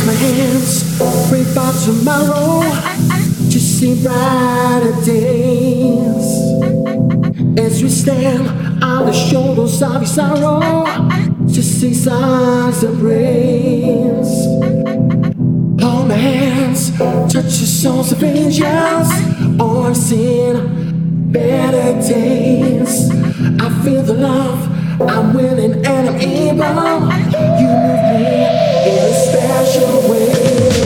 raise my hands, pray for tomorrow. Just see brighter days. As we stand on the shoulders of your sorrow, just see signs of praise. Hold my hands, touch the souls of angels. or I've seen better days. I feel the love I'm willing and I'm able. You move me in a special way.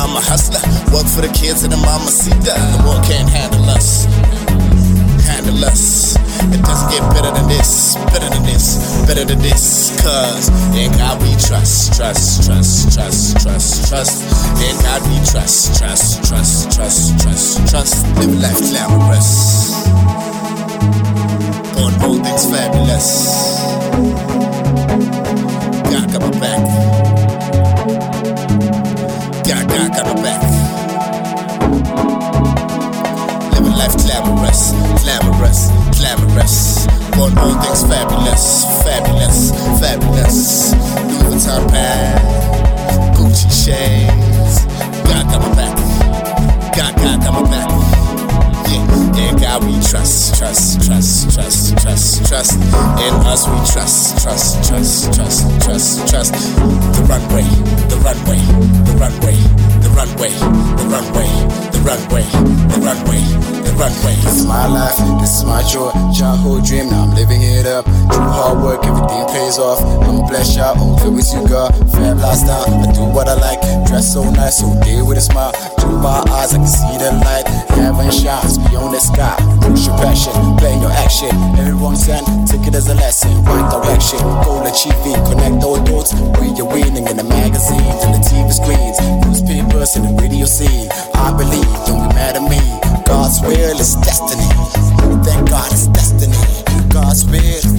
I'm a hustler. Work for the kids and the mamacita. The world can't handle us. Handle us. It doesn't get better than this, better than this, better than this. Cause in God we trust, trust, trust, trust, trust, trust. In God we trust, trust, trust, trust, trust, trust. Live life glamorous. On all things fabulous. God got back. Glamorous, glamorous. On all things fabulous, fabulous, fabulous. Louis Vuitton bag, Gucci shades. God got my back. God, God got my back. Yeah, yeah, God we trust, trust, trust, trust, trust, trust. In us we trust, trust, trust, trust, trust, trust. The runway, the runway, the runway, the runway, the runway, the runway, the runway, the runway. This is my life, this is my joy. Childhood dream, now I'm living it up. Through hard work, everything pays off. I'ma bless y'all, all good with you, God. Fab lifestyle, I do what I like. Dress so nice, so deal with a smile. Through my eyes, I can see the light. Heaven shines beyond the sky. Push your passion, play your action. Every wrong take it as a lesson. Right direction, goal achieving. Connect all dots. Where you're winning in the magazines and the TV screens, newspapers and the radio scene. I believe, don't be mad at me. God's will is destiny. Thank God it's destiny. God's will